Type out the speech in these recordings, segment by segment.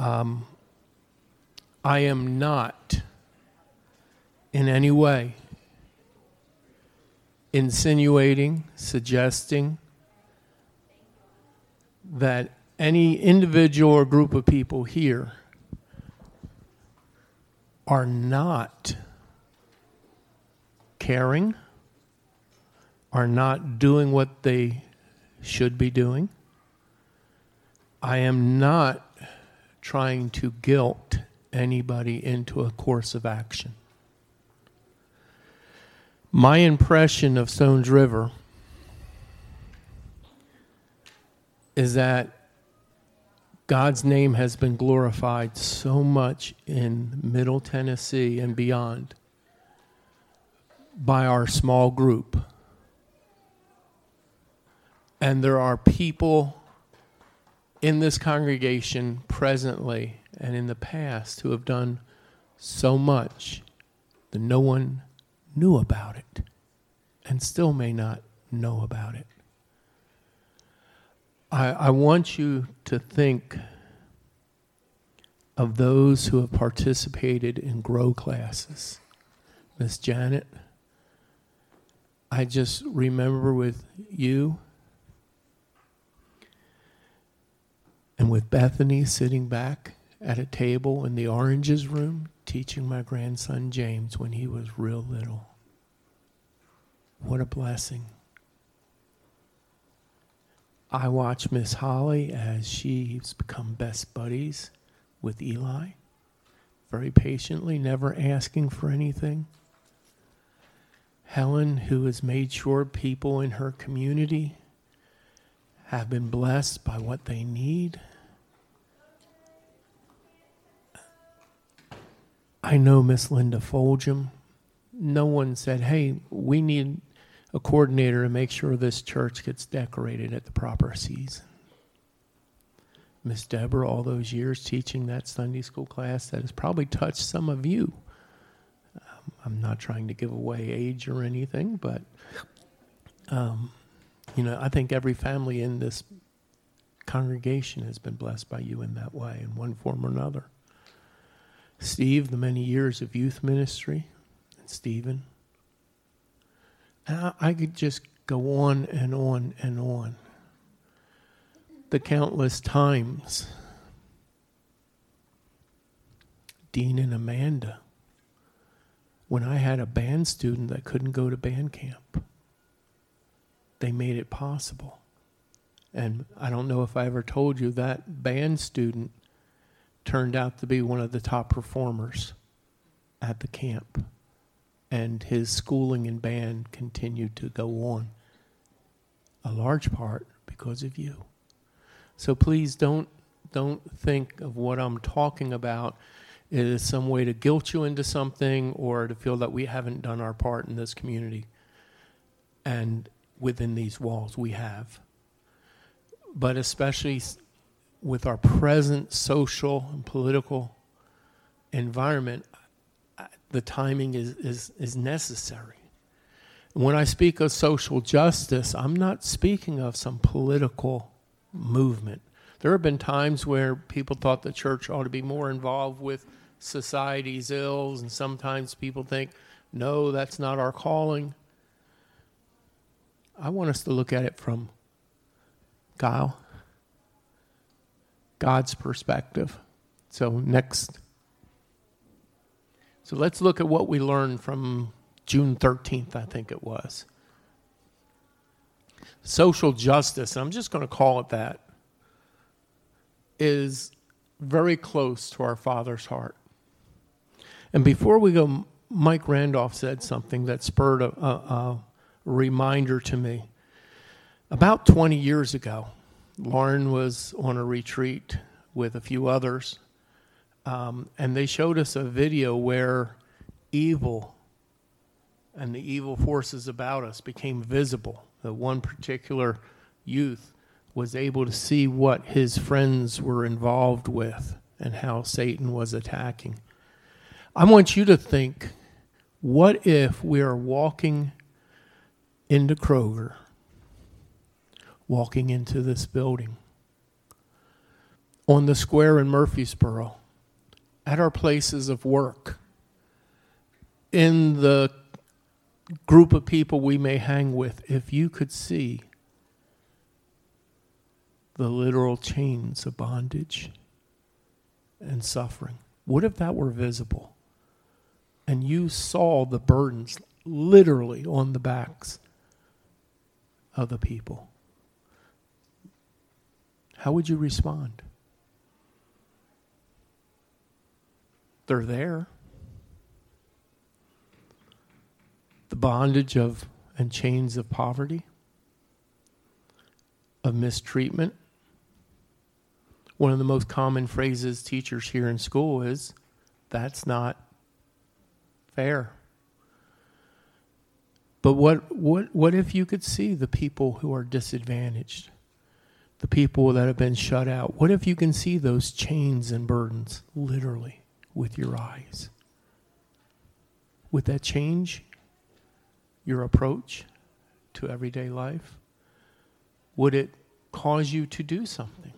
Um, I am not in any way insinuating, suggesting that any individual or group of people here are not caring, are not doing what they should be doing. I am not trying to guilt anybody into a course of action. My impression of Stones River is that God's name has been glorified so much in Middle Tennessee and beyond by our small group. And there are people in this congregation presently and in the past who have done so much that no one knew about it and still may not know about it. I, I want you to think of those who have participated in grow classes. Miss Janet, I just remember with you and with Bethany sitting back at a table in the oranges room teaching my grandson James when he was real little. What a blessing. I watch Miss Holly as she's become best buddies with Eli, very patiently, never asking for anything. Helen, who has made sure people in her community have been blessed by what they need. I know Miss Linda Foljam. No one said, hey, we need a coordinator to make sure this church gets decorated at the proper season. Miss Deborah, all those years teaching that Sunday school class, that has probably touched some of you. Um, I'm not trying to give away age or anything, but um, you know, I think every family in this congregation has been blessed by you in that way, in one form or another. Steve, the many years of youth ministry, and Stephen. And I, I could just go on and on and on. The countless times Dean and Amanda, when I had a band student that couldn't go to band camp, they made it possible. And I don't know if I ever told you that band student turned out to be one of the top performers at the camp. And his schooling in band continued to go on, a large part because of you. So please don't don't think of what I'm talking about as some way to guilt you into something or to feel that we haven't done our part in this community. And within these walls, we have. But especially with our present social and political environment, the timing is, is, is necessary. When I speak of social justice, I'm not speaking of some political movement. There have been times where people thought the church ought to be more involved with society's ills, and sometimes people think, no, that's not our calling. I want us to look at it from Kyle. God's perspective. So, next. So, let's look at what we learned from June 13th, I think it was. Social justice, I'm just going to call it that, is very close to our Father's heart. And before we go, Mike Randolph said something that spurred a, a, a reminder to me. About 20 years ago, Lauren was on a retreat with a few others, um, and they showed us a video where evil and the evil forces about us became visible. The one particular youth was able to see what his friends were involved with and how Satan was attacking. I want you to think what if we are walking into Kroger walking into this building. on the square in Murfreesboro, at our places of work, in the group of people we may hang with, if you could see the literal chains of bondage and suffering, what if that were visible? And you saw the burdens literally on the backs of the people. How would you respond? They're there. The bondage of and chains of poverty, of mistreatment. One of the most common phrases teachers hear in school is, that's not fair. But what, what, what if you could see the people who are disadvantaged, the people that have been shut out? What if you can see those chains and burdens literally with your eyes? Would that change your approach to everyday life? Would it cause you to do something?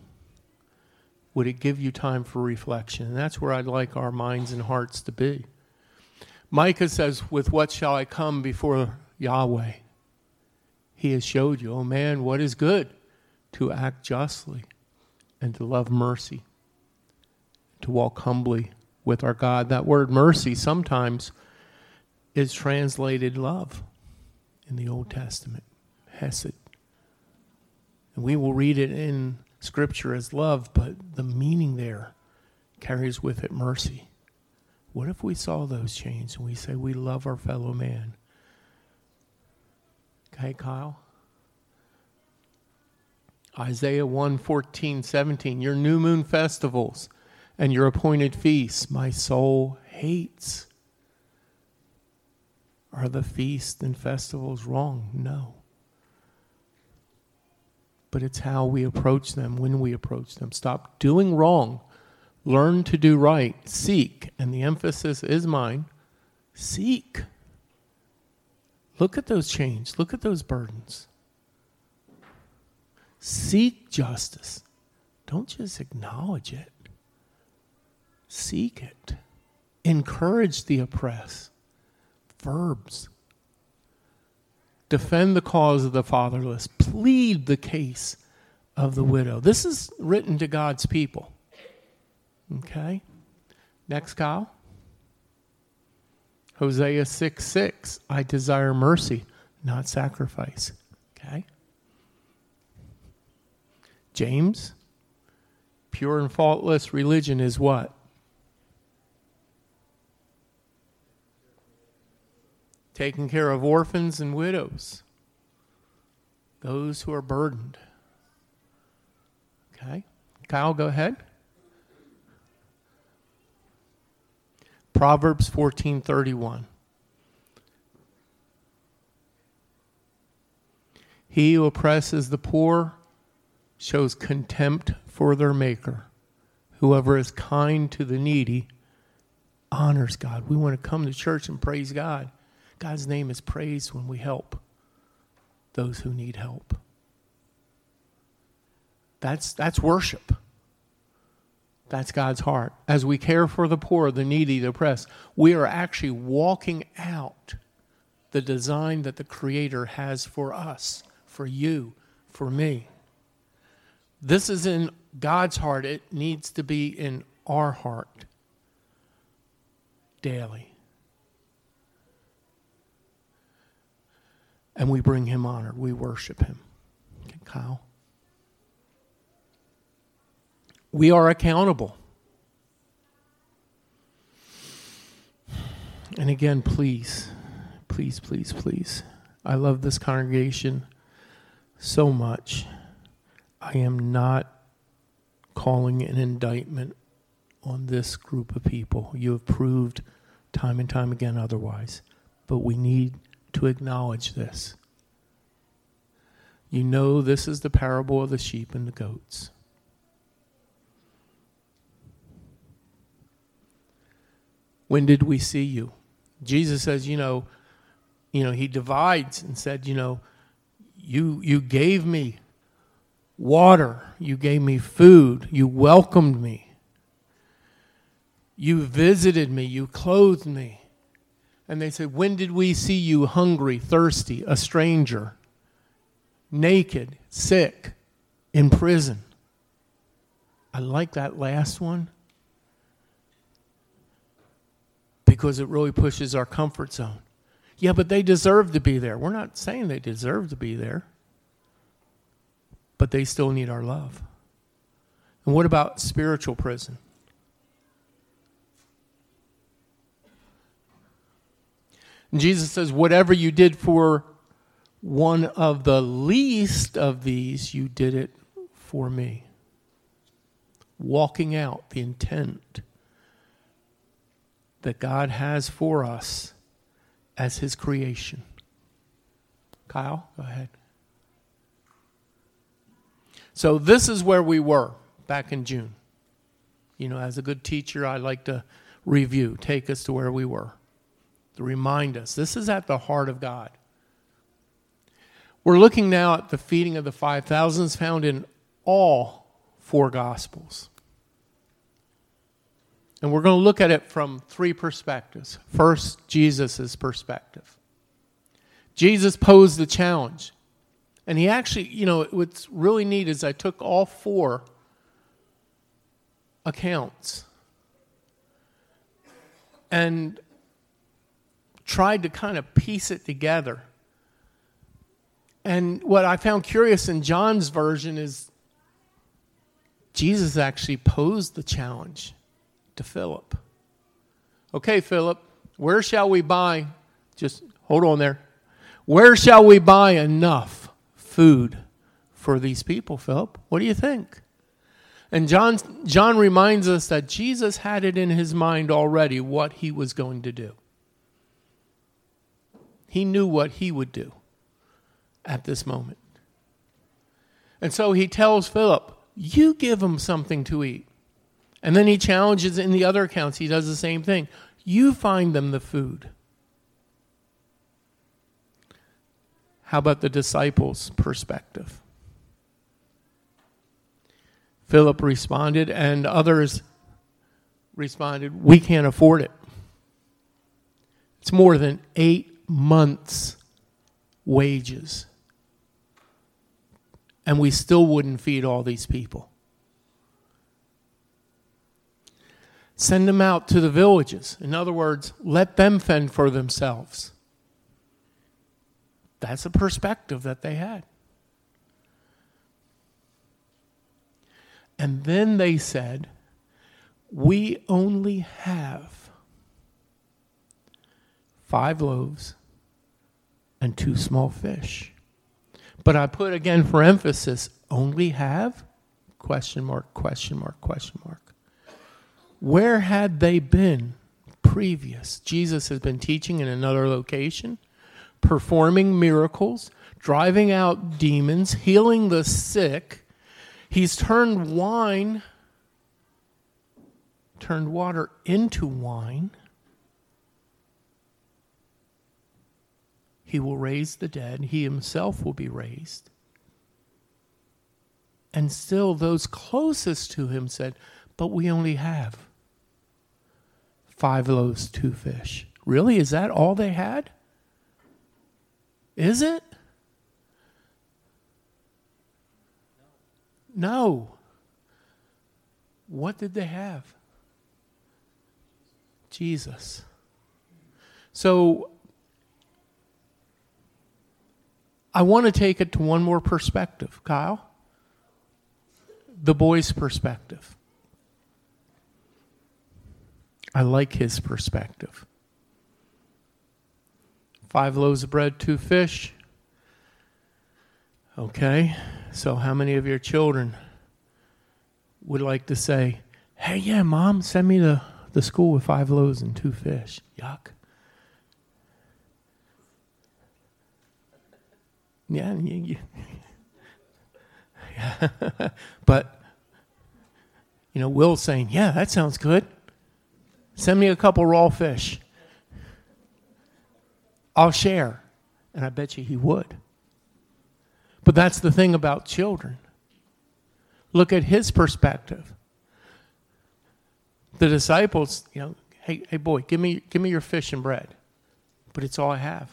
Would it give you time for reflection? And that's where I'd like our minds and hearts to be. Micah says, With what shall I come before Yahweh. He has showed you, oh man, what is good to act justly and to love mercy, to walk humbly with our God. That word mercy sometimes is translated love in the Old Testament, Hesed. And we will read it in Scripture as love, but the meaning there carries with it mercy. What if we saw those chains and we say we love our fellow man? Okay, Kyle. Isaiah 1 14, 17. Your new moon festivals and your appointed feasts, my soul hates. Are the feasts and festivals wrong? No. But it's how we approach them, when we approach them. Stop doing wrong. Learn to do right. Seek. And the emphasis is mine. Seek. Look at those chains. Look at those burdens. Seek justice. Don't just acknowledge it. Seek it. Encourage the oppressed. Verbs. Defend the cause of the fatherless. Plead the case of the widow. This is written to God's people. Okay? Next, Kyle. Hosea 6 6, I desire mercy, not sacrifice. Okay? James, pure and faultless religion is what? Taking care of orphans and widows, those who are burdened. Okay? Kyle, go ahead. Proverbs 14:31 He who oppresses the poor shows contempt for their maker. Whoever is kind to the needy honors God. We want to come to church and praise God. God's name is praised when we help those who need help. That's, that's worship. That's God's heart. As we care for the poor, the needy, the oppressed, we are actually walking out the design that the Creator has for us, for you, for me. This is in God's heart. It needs to be in our heart daily. And we bring Him honor, we worship Him. Okay, Kyle? We are accountable. And again, please, please, please, please. I love this congregation so much. I am not calling an indictment on this group of people. You have proved time and time again otherwise. But we need to acknowledge this. You know, this is the parable of the sheep and the goats. When did we see you? Jesus says, you know, you know, he divides and said, you know, you you gave me water. You gave me food. You welcomed me. You visited me. You clothed me. And they said, When did we see you hungry, thirsty, a stranger, naked, sick, in prison? I like that last one because it really pushes our comfort zone. Yeah, but they deserve to be there. We're not saying they deserve to be there, but they still need our love. And what about spiritual prison? And Jesus says, Whatever you did for one of the least of these, you did it for me. Walking out the intent that God has for us as His creation. Kyle, go ahead. So, this is where we were back in June. You know, as a good teacher, I like to review, take us to where we were to remind us this is at the heart of God. We're looking now at the feeding of the 5,000s found in all four Gospels. And we're going to look at it from three perspectives. First, Jesus' perspective. Jesus posed the challenge. And he actually, you know, what's really neat is I took all four accounts and tried to kind of piece it together. And what I found curious in John's version is Jesus actually posed the challenge to Philip. Okay, Philip, where shall we buy? Just hold on there. Where shall we buy enough food for these people, Philip? What do you think? And John, John reminds us that Jesus had it in his mind already what he was going to do. He knew what he would do at this moment. And so he tells Philip, You give them something to eat. And then he challenges in the other accounts, he does the same thing. You find them the food. How about the disciples' perspective? Philip responded, and others responded, We can't afford it. It's more than eight months' wages. And we still wouldn't feed all these people. Send them out to the villages. In other words, let them fend for themselves. That's a perspective that they had. And then they said, We only have five loaves and two small fish. But I put again for emphasis, only have question mark, question mark, question mark. Where had they been previous? Jesus has been teaching in another location, performing miracles, driving out demons, healing the sick. He's turned wine, turned water into wine. He will raise the dead. He himself will be raised. And still, those closest to him said, But we only have five loaves, two fish. Really? Is that all they had? Is it? No. What did they have? Jesus. So I want to take it to one more perspective, Kyle. The boy's perspective. I like his perspective. Five loaves of bread, two fish. Okay, so how many of your children would like to say, hey, yeah, mom, send me to the school with five loaves and two fish? Yuck. Yeah, you, yeah. but you know, Will's saying, "Yeah, that sounds good. Send me a couple raw fish. I'll share." And I bet you he would. But that's the thing about children. Look at his perspective. The disciples, you know, hey, hey boy, give me, give me your fish and bread. But it's all I have.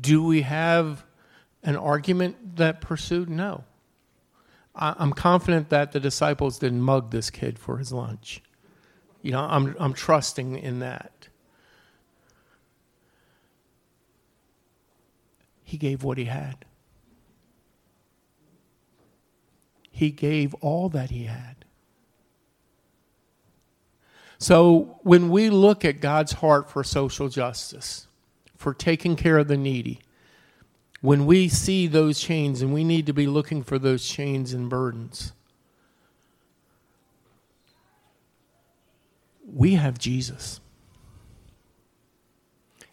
Do we have an argument that pursued? No. I'm confident that the disciples didn't mug this kid for his lunch. You know, I'm, I'm trusting in that. He gave what he had. He gave all that he had. So when we look at God's heart for social justice, for taking care of the needy, when we see those chains, and we need to be looking for those chains and burdens, we have Jesus.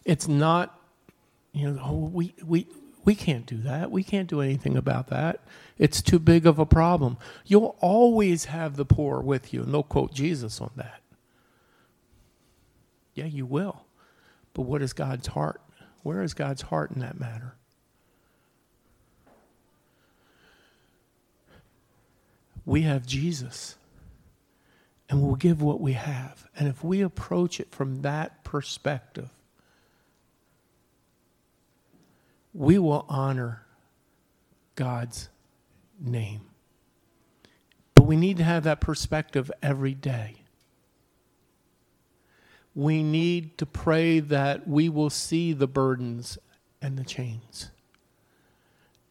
It's not, you know, oh, we, we, we can't do that. We can't do anything about that. It's too big of a problem. You'll always have the poor with you, and they'll quote Jesus on that. Yeah, you will. But what is God's heart? Where is God's heart in that matter? we have Jesus. And we'll give what we have. And if we approach it from that perspective, we will honor God's name. But we need to have that perspective every day. We need to pray that we will see the burdens and the chains.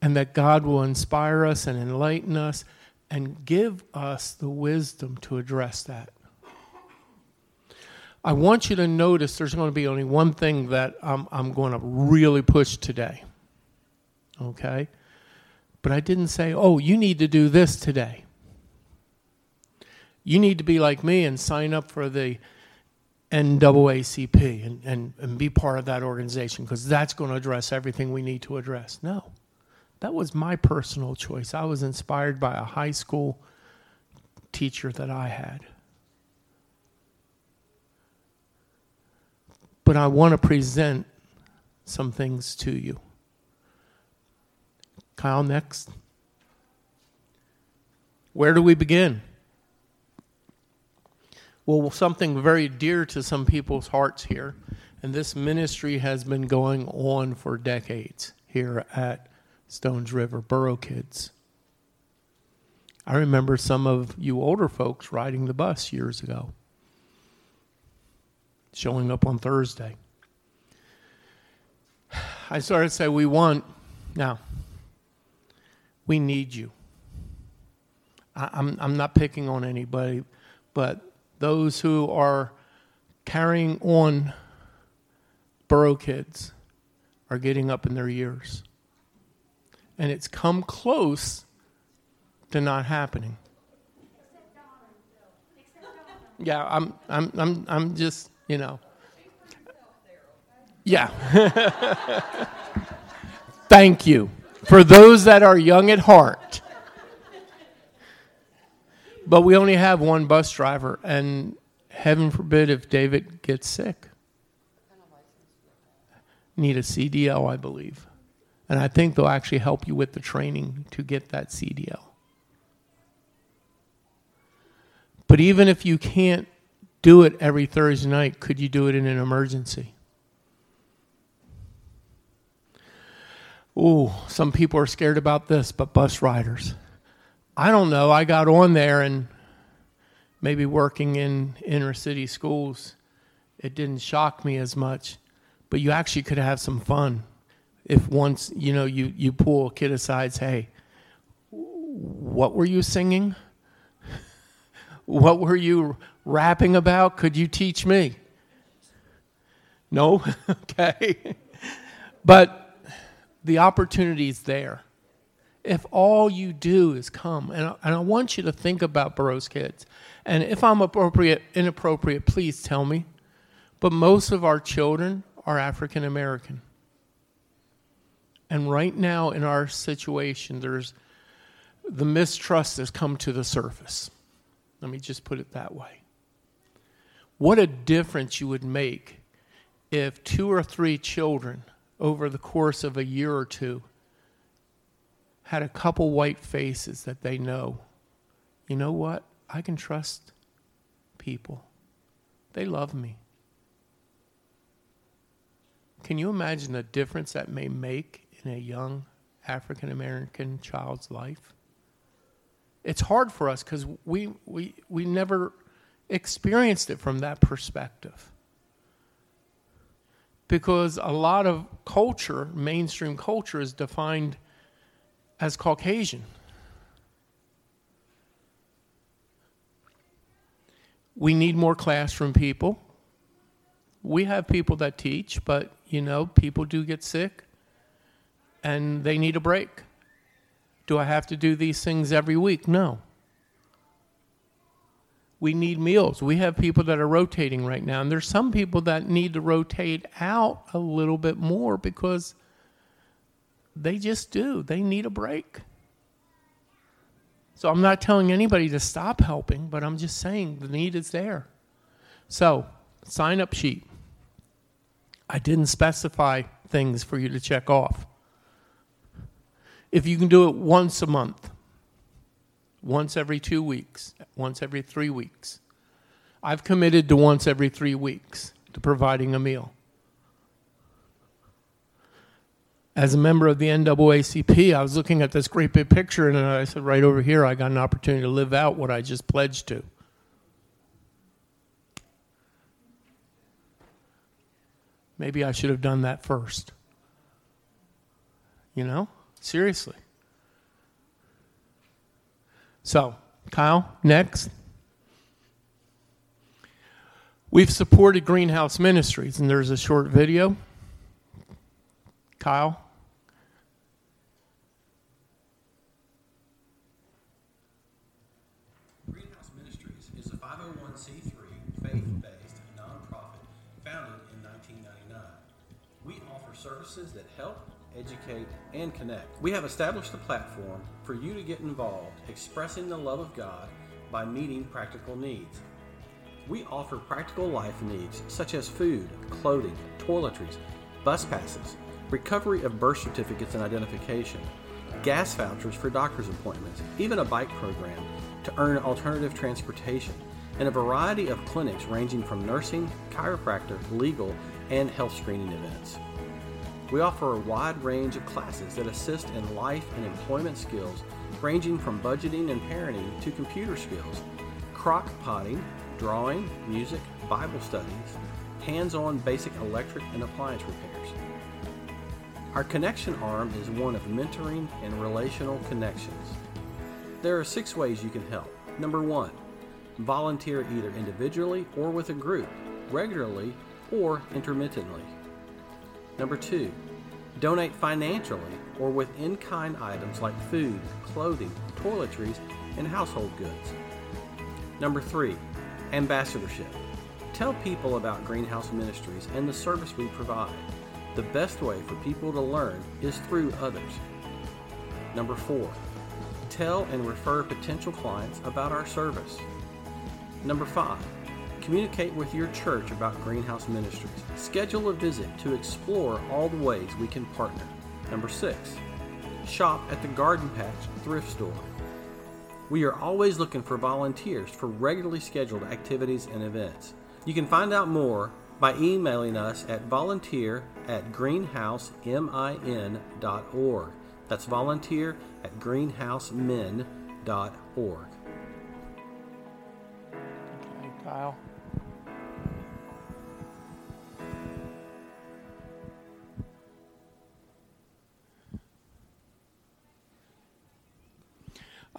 And that God will inspire us and enlighten us and give us the wisdom to address that. I want you to notice there's going to be only one thing that I'm, I'm going to really push today. Okay? But I didn't say, oh, you need to do this today. You need to be like me and sign up for the NAACP and, and, and be part of that organization because that's going to address everything we need to address. No. That was my personal choice. I was inspired by a high school teacher that I had. But I want to present some things to you. Kyle, next. Where do we begin? Well, something very dear to some people's hearts here, and this ministry has been going on for decades here at Stones River, Borough kids. I remember some of you older folks riding the bus years ago, showing up on Thursday. I started to say, We want, now, we need you. I, I'm, I'm not picking on anybody, but those who are carrying on Borough kids are getting up in their years and it's come close to not happening. Yeah, I'm, I'm, I'm, I'm just, you know. Yeah. Thank you. For those that are young at heart. But we only have one bus driver, and heaven forbid if David gets sick. Need a CDL, I believe. And I think they'll actually help you with the training to get that CDL. But even if you can't do it every Thursday night, could you do it in an emergency? Ooh, some people are scared about this, but bus riders. I don't know. I got on there and maybe working in inner city schools, it didn't shock me as much, but you actually could have some fun if once you know you you pull a kid aside, hey, what were you singing? what were you rapping about? Could you teach me? No, okay, but the opportunity is there. If all you do is come, and I, and I want you to think about Burroughs kids, and if I'm appropriate, inappropriate, please tell me. But most of our children are African American. And right now in our situation, there's the mistrust has come to the surface. Let me just put it that way. What a difference you would make if two or three children over the course of a year or two had a couple white faces that they know. You know what? I can trust people. They love me. Can you imagine the difference that may make in a young African American child's life? It's hard for us because we, we, we never experienced it from that perspective. Because a lot of culture, mainstream culture, is defined as Caucasian. We need more classroom people. We have people that teach, but you know, people do get sick and they need a break. Do I have to do these things every week? No. We need meals. We have people that are rotating right now, and there's some people that need to rotate out a little bit more because they just do. They need a break. So I'm not telling anybody to stop helping, but I'm just saying the need is there. So, sign up sheet. I didn't specify things for you to check off. If you can do it once a month, once every two weeks, once every three weeks, I've committed to once every three weeks to providing a meal. As a member of the NAACP, I was looking at this great big picture and I said, right over here, I got an opportunity to live out what I just pledged to. Maybe I should have done that first. You know? Seriously. So, Kyle, next. We've supported Greenhouse Ministries, and there's a short video. Kyle. Educate, and connect. We have established a platform for you to get involved, expressing the love of God by meeting practical needs. We offer practical life needs such as food, clothing, toiletries, bus passes, recovery of birth certificates and identification, gas vouchers for doctor's appointments, even a bike program to earn alternative transportation, and a variety of clinics ranging from nursing, chiropractor, legal, and health screening events. We offer a wide range of classes that assist in life and employment skills, ranging from budgeting and parenting to computer skills, crock potting, drawing, music, Bible studies, hands on basic electric and appliance repairs. Our connection arm is one of mentoring and relational connections. There are six ways you can help. Number one, volunteer either individually or with a group, regularly or intermittently. Number two, donate financially or with in kind items like food, clothing, toiletries, and household goods. Number three, ambassadorship. Tell people about Greenhouse Ministries and the service we provide. The best way for people to learn is through others. Number four, tell and refer potential clients about our service. Number five, Communicate with your church about Greenhouse Ministries. Schedule a visit to explore all the ways we can partner. Number six, shop at the Garden Patch thrift store. We are always looking for volunteers for regularly scheduled activities and events. You can find out more by emailing us at volunteer at greenhousemin.org. That's volunteer at greenhousemin.org. Okay, Kyle.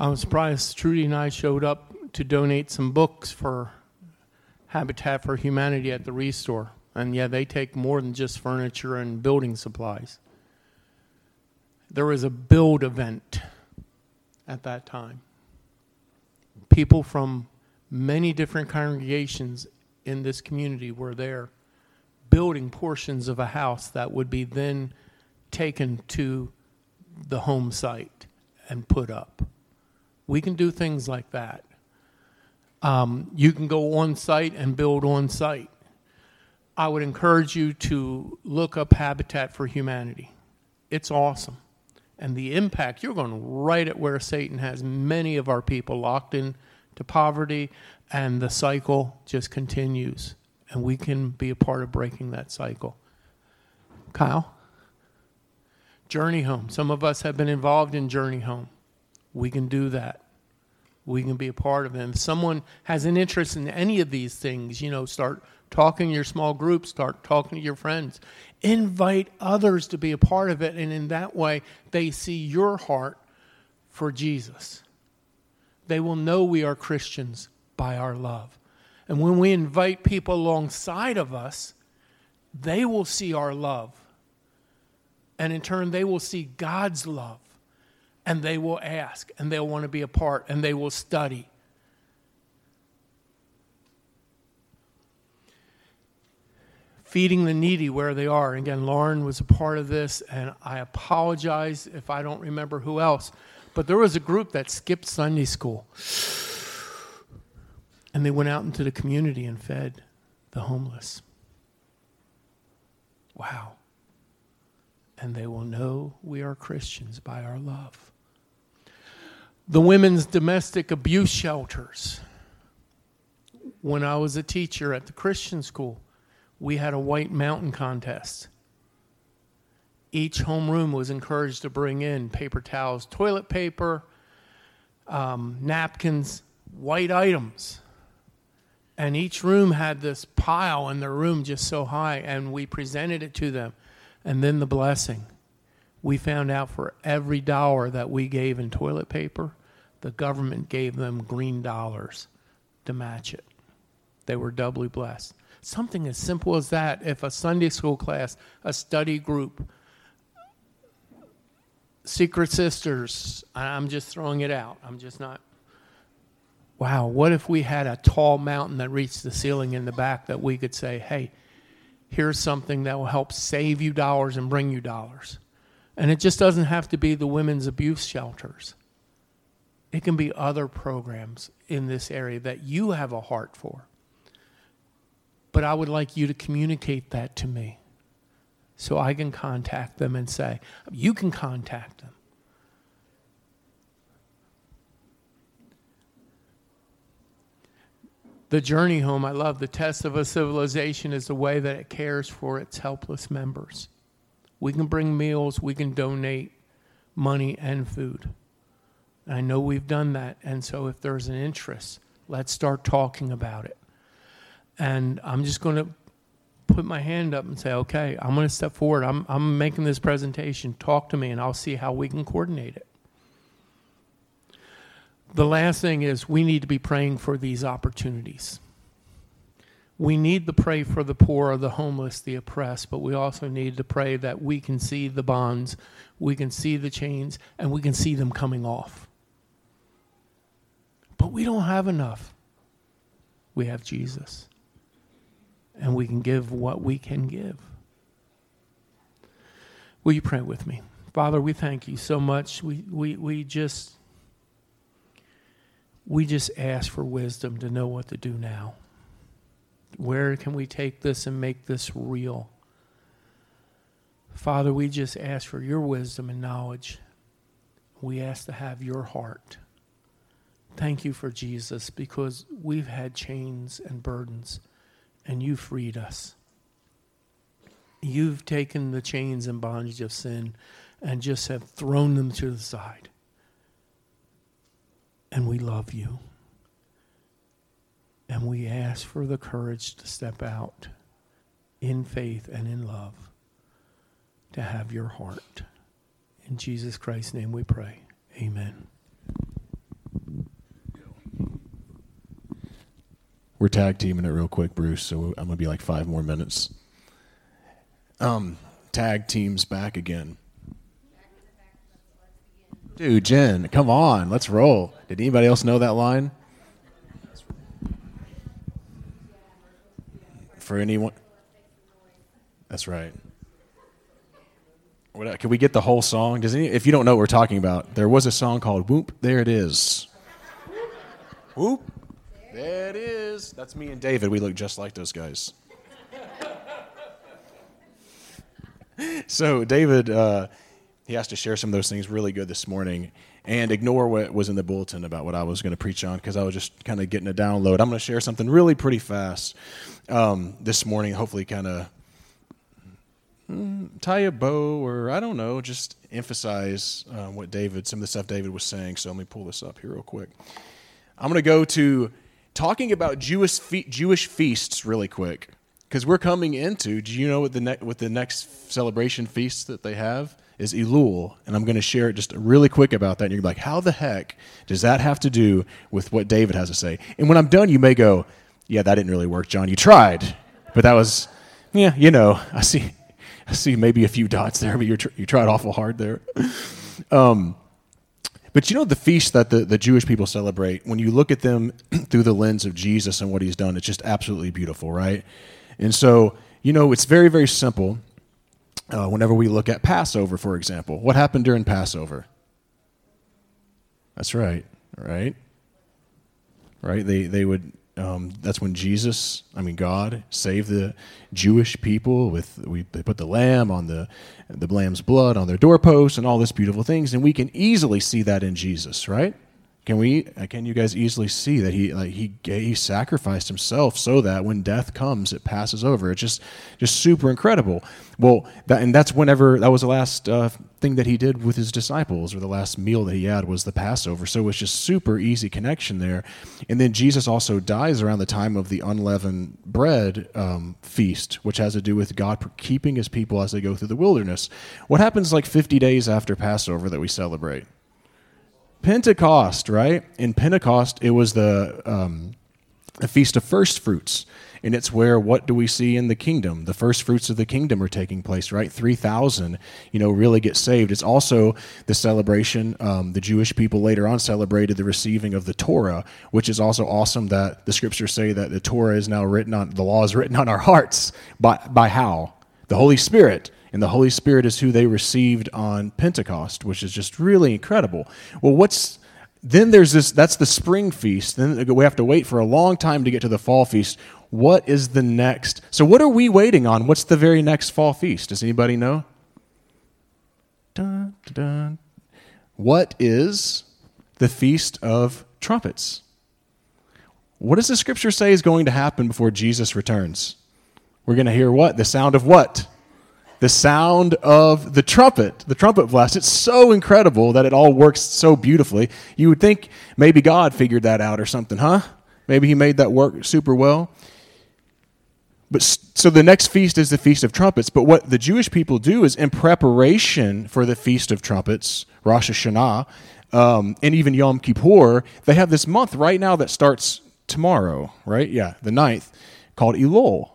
I was surprised Trudy and I showed up to donate some books for Habitat for Humanity at the Restore. And yeah, they take more than just furniture and building supplies. There was a build event at that time. People from many different congregations in this community were there building portions of a house that would be then taken to the home site and put up. We can do things like that. Um, you can go on site and build on site. I would encourage you to look up Habitat for Humanity. It's awesome. and the impact, you're going right at where Satan has many of our people locked in to poverty, and the cycle just continues. And we can be a part of breaking that cycle. Kyle? Journey Home. Some of us have been involved in Journey Home. We can do that. We can be a part of it. If someone has an interest in any of these things, you know, start talking to your small group, start talking to your friends. Invite others to be a part of it, and in that way, they see your heart for Jesus. They will know we are Christians by our love. And when we invite people alongside of us, they will see our love. And in turn, they will see God's love. And they will ask, and they'll want to be a part, and they will study feeding the needy where they are. Again, Lauren was a part of this, and I apologize if I don't remember who else. But there was a group that skipped Sunday school. And they went out into the community and fed the homeless. Wow. And they will know we are Christians by our love. The women's domestic abuse shelters. When I was a teacher at the Christian school, we had a white mountain contest. Each homeroom was encouraged to bring in paper towels, toilet paper, um, napkins, white items. And each room had this pile in their room just so high, and we presented it to them. And then the blessing. We found out for every dollar that we gave in toilet paper, the government gave them green dollars to match it. They were doubly blessed. Something as simple as that, if a Sunday school class, a study group, Secret Sisters, I'm just throwing it out. I'm just not. Wow, what if we had a tall mountain that reached the ceiling in the back that we could say, hey, here's something that will help save you dollars and bring you dollars? And it just doesn't have to be the women's abuse shelters. It can be other programs in this area that you have a heart for. But I would like you to communicate that to me so I can contact them and say, you can contact them. The journey home, I love. The test of a civilization is the way that it cares for its helpless members. We can bring meals, we can donate money and food. I know we've done that. And so if there's an interest, let's start talking about it. And I'm just going to put my hand up and say, okay, I'm going to step forward. I'm, I'm making this presentation. Talk to me, and I'll see how we can coordinate it. The last thing is we need to be praying for these opportunities. We need to pray for the poor, the homeless, the oppressed, but we also need to pray that we can see the bonds, we can see the chains, and we can see them coming off. But we don't have enough. We have Jesus and we can give what we can give. Will you pray with me? Father, we thank you so much. We, we, we just we just ask for wisdom to know what to do now. Where can we take this and make this real? Father, we just ask for your wisdom and knowledge. We ask to have your heart. Thank you for Jesus because we've had chains and burdens and you freed us. You've taken the chains and bondage of sin and just have thrown them to the side. And we love you. And we ask for the courage to step out in faith and in love to have your heart. In Jesus Christ's name we pray. Amen. We're tag teaming it real quick, Bruce. So I'm gonna be like five more minutes. Um, tag teams back again. Dude, Jen, come on, let's roll. Did anybody else know that line? For anyone? That's right. What, can we get the whole song? Does any, if you don't know what we're talking about, there was a song called "Whoop." There it is. Whoop. There it is. That's me and David. We look just like those guys. so David, uh, he has to share some of those things really good this morning and ignore what was in the bulletin about what I was going to preach on because I was just kind of getting a download. I'm going to share something really pretty fast um, this morning, hopefully, kind of mm, tie a bow or I don't know, just emphasize uh, what David, some of the stuff David was saying. So let me pull this up here real quick. I'm going to go to talking about Jewish fe- Jewish feasts really quick because we're coming into. Do you know what the ne- what the next celebration feast that they have is? Elul, and I'm going to share it just really quick about that. And you're like, how the heck does that have to do with what David has to say? And when I'm done, you may go, yeah, that didn't really work, John. You tried, but that was, yeah, you know, I see, I see maybe a few dots there, but you tr- you tried awful hard there. Um, but you know the feast that the, the Jewish people celebrate, when you look at them through the lens of Jesus and what he's done, it's just absolutely beautiful, right? And so, you know, it's very, very simple. Uh, whenever we look at Passover, for example, what happened during Passover? That's right, right? Right? They, they would um, that's when Jesus, I mean God, saved the Jewish people with we they put the lamb on the the lamb's blood on their doorposts and all this beautiful things, and we can easily see that in Jesus, right? Can we? Can you guys easily see that he like he he sacrificed himself so that when death comes, it passes over. It's just just super incredible. Well, that and that's whenever that was the last uh, thing that he did with his disciples, or the last meal that he had was the Passover. So it's just super easy connection there. And then Jesus also dies around the time of the unleavened bread um, feast, which has to do with God keeping His people as they go through the wilderness. What happens like fifty days after Passover that we celebrate? Pentecost, right? In Pentecost, it was the um, the feast of first fruits, and it's where what do we see in the kingdom? The first fruits of the kingdom are taking place, right? Three thousand, you know, really get saved. It's also the celebration. Um, the Jewish people later on celebrated the receiving of the Torah, which is also awesome. That the scriptures say that the Torah is now written on the law is written on our hearts by by how the Holy Spirit and the Holy Spirit is who they received on Pentecost, which is just really incredible. Well, what's then there's this that's the spring feast. Then we have to wait for a long time to get to the fall feast. What is the next? So what are we waiting on? What's the very next fall feast? Does anybody know? Dun, dun, dun. What is the feast of trumpets? What does the scripture say is going to happen before Jesus returns? We're going to hear what? The sound of what? The sound of the trumpet, the trumpet blast. It's so incredible that it all works so beautifully. You would think maybe God figured that out or something, huh? Maybe he made that work super well. But so the next feast is the Feast of Trumpets. But what the Jewish people do is in preparation for the Feast of Trumpets, Rosh Hashanah, um, and even Yom Kippur, they have this month right now that starts tomorrow, right? Yeah, the 9th, called Elul.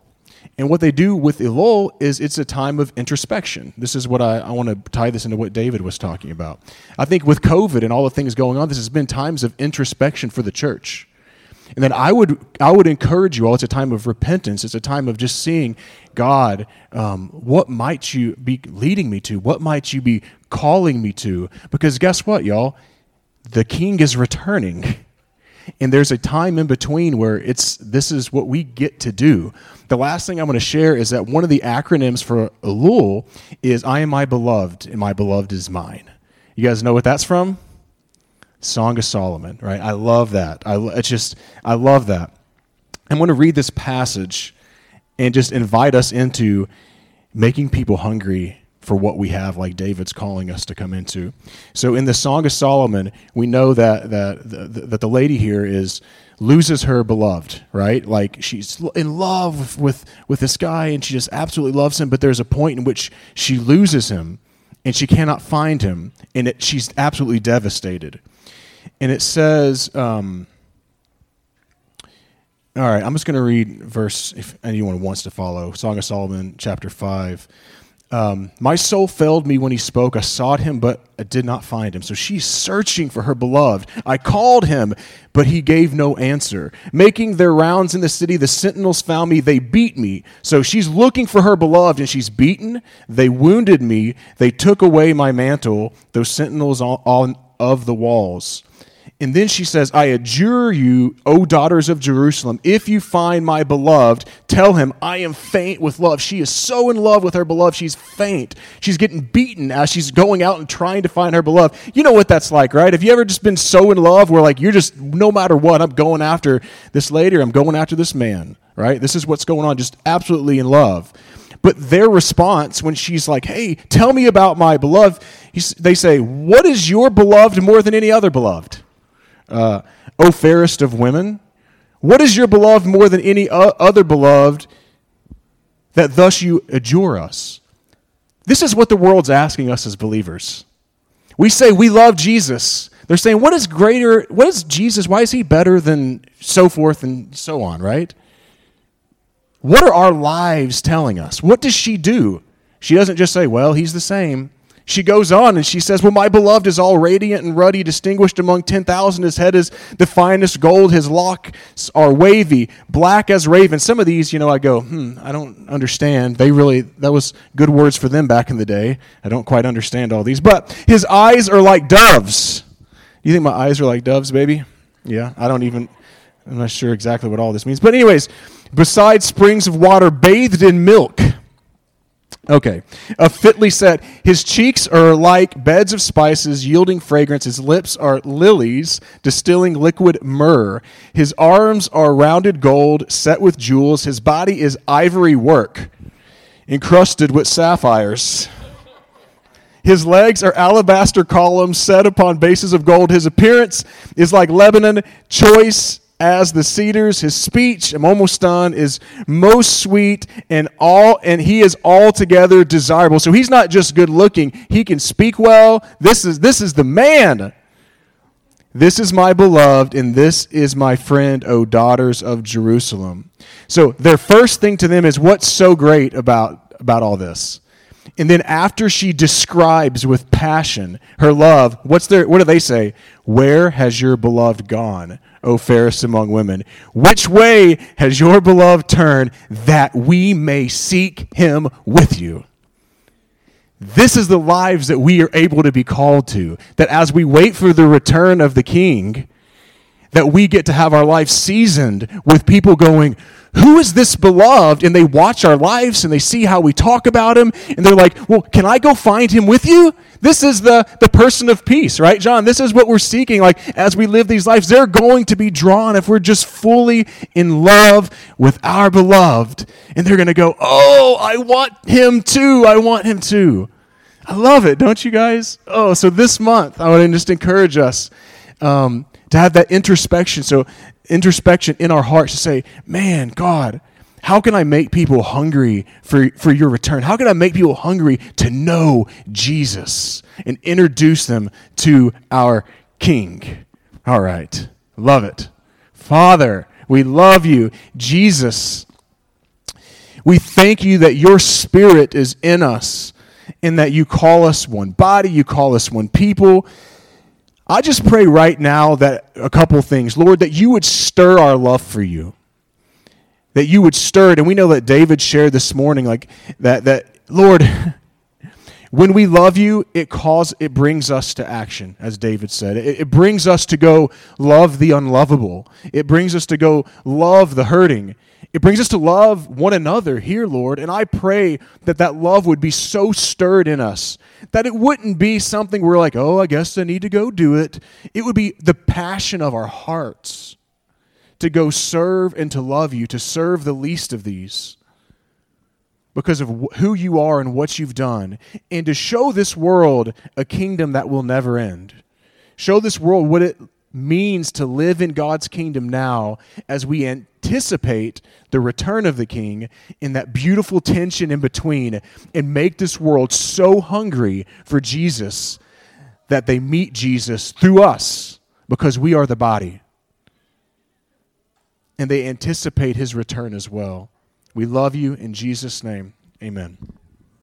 And what they do with Elul is it's a time of introspection. This is what I, I want to tie this into what David was talking about. I think with COVID and all the things going on, this has been times of introspection for the church. And then I would I would encourage you all. It's a time of repentance. It's a time of just seeing God. Um, what might you be leading me to? What might you be calling me to? Because guess what, y'all? The King is returning. And there's a time in between where it's this is what we get to do. The last thing I'm going to share is that one of the acronyms for Elul is I am my beloved and my beloved is mine. You guys know what that's from? Song of Solomon, right? I love that. I it's just I love that. I'm going to read this passage and just invite us into making people hungry for what we have, like David's calling us to come into. So in the Song of Solomon, we know that that that the lady here is loses her beloved, right? Like she's in love with with this guy, and she just absolutely loves him. But there's a point in which she loses him, and she cannot find him, and it, she's absolutely devastated. And it says. Um, all right, I'm just going to read verse if anyone wants to follow. Song of Solomon, chapter 5. Um, my soul failed me when he spoke. I sought him, but I did not find him. So she's searching for her beloved. I called him, but he gave no answer. Making their rounds in the city, the sentinels found me. They beat me. So she's looking for her beloved, and she's beaten. They wounded me. They took away my mantle, those sentinels all, all of the walls. And then she says, I adjure you, O daughters of Jerusalem, if you find my beloved, tell him, I am faint with love. She is so in love with her beloved, she's faint. She's getting beaten as she's going out and trying to find her beloved. You know what that's like, right? Have you ever just been so in love where, like, you're just, no matter what, I'm going after this lady or I'm going after this man, right? This is what's going on, just absolutely in love. But their response when she's like, hey, tell me about my beloved, they say, what is your beloved more than any other beloved? Uh, O fairest of women? What is your beloved more than any other beloved that thus you adjure us? This is what the world's asking us as believers. We say we love Jesus. They're saying, what is greater? What is Jesus? Why is he better than so forth and so on, right? What are our lives telling us? What does she do? She doesn't just say, well, he's the same. She goes on and she says, Well, my beloved is all radiant and ruddy, distinguished among 10,000. His head is the finest gold. His locks are wavy, black as raven. Some of these, you know, I go, Hmm, I don't understand. They really, that was good words for them back in the day. I don't quite understand all these. But his eyes are like doves. You think my eyes are like doves, baby? Yeah, I don't even, I'm not sure exactly what all this means. But, anyways, besides springs of water bathed in milk, Okay. A fitly set. His cheeks are like beds of spices yielding fragrance. His lips are lilies distilling liquid myrrh. His arms are rounded gold set with jewels. His body is ivory work encrusted with sapphires. His legs are alabaster columns set upon bases of gold. His appearance is like Lebanon, choice as the cedars. His speech, I'm almost done, is most sweet and all and he is altogether desirable. So he's not just good looking, he can speak well. This is this is the man. This is my beloved, and this is my friend, O daughters of Jerusalem. So their first thing to them is what's so great about, about all this? And then after she describes with passion her love, what's their, what do they say? Where has your beloved gone? O fairest among women? Which way has your beloved turned that we may seek him with you? This is the lives that we are able to be called to. That as we wait for the return of the king, that we get to have our life seasoned with people going, Who is this beloved? And they watch our lives and they see how we talk about him. And they're like, Well, can I go find him with you? This is the, the person of peace, right, John? This is what we're seeking. Like, as we live these lives, they're going to be drawn if we're just fully in love with our beloved. And they're going to go, Oh, I want him too. I want him too. I love it, don't you guys? Oh, so this month, I want to just encourage us um, to have that introspection. So, introspection in our hearts to say, Man, God, how can I make people hungry for, for your return? How can I make people hungry to know Jesus and introduce them to our King? All right. Love it. Father, we love you. Jesus, we thank you that your spirit is in us and that you call us one body, you call us one people. I just pray right now that a couple things. Lord, that you would stir our love for you that you would stir it. And we know that David shared this morning, like that, that Lord, when we love you, it cause it brings us to action, as David said. It, it brings us to go love the unlovable. It brings us to go love the hurting. It brings us to love one another here, Lord. And I pray that that love would be so stirred in us that it wouldn't be something we're like, oh, I guess I need to go do it. It would be the passion of our hearts to go serve and to love you, to serve the least of these because of who you are and what you've done, and to show this world a kingdom that will never end. Show this world what it means to live in God's kingdom now as we anticipate the return of the king in that beautiful tension in between and make this world so hungry for Jesus that they meet Jesus through us because we are the body and they anticipate his return as well. We love you in Jesus' name. Amen.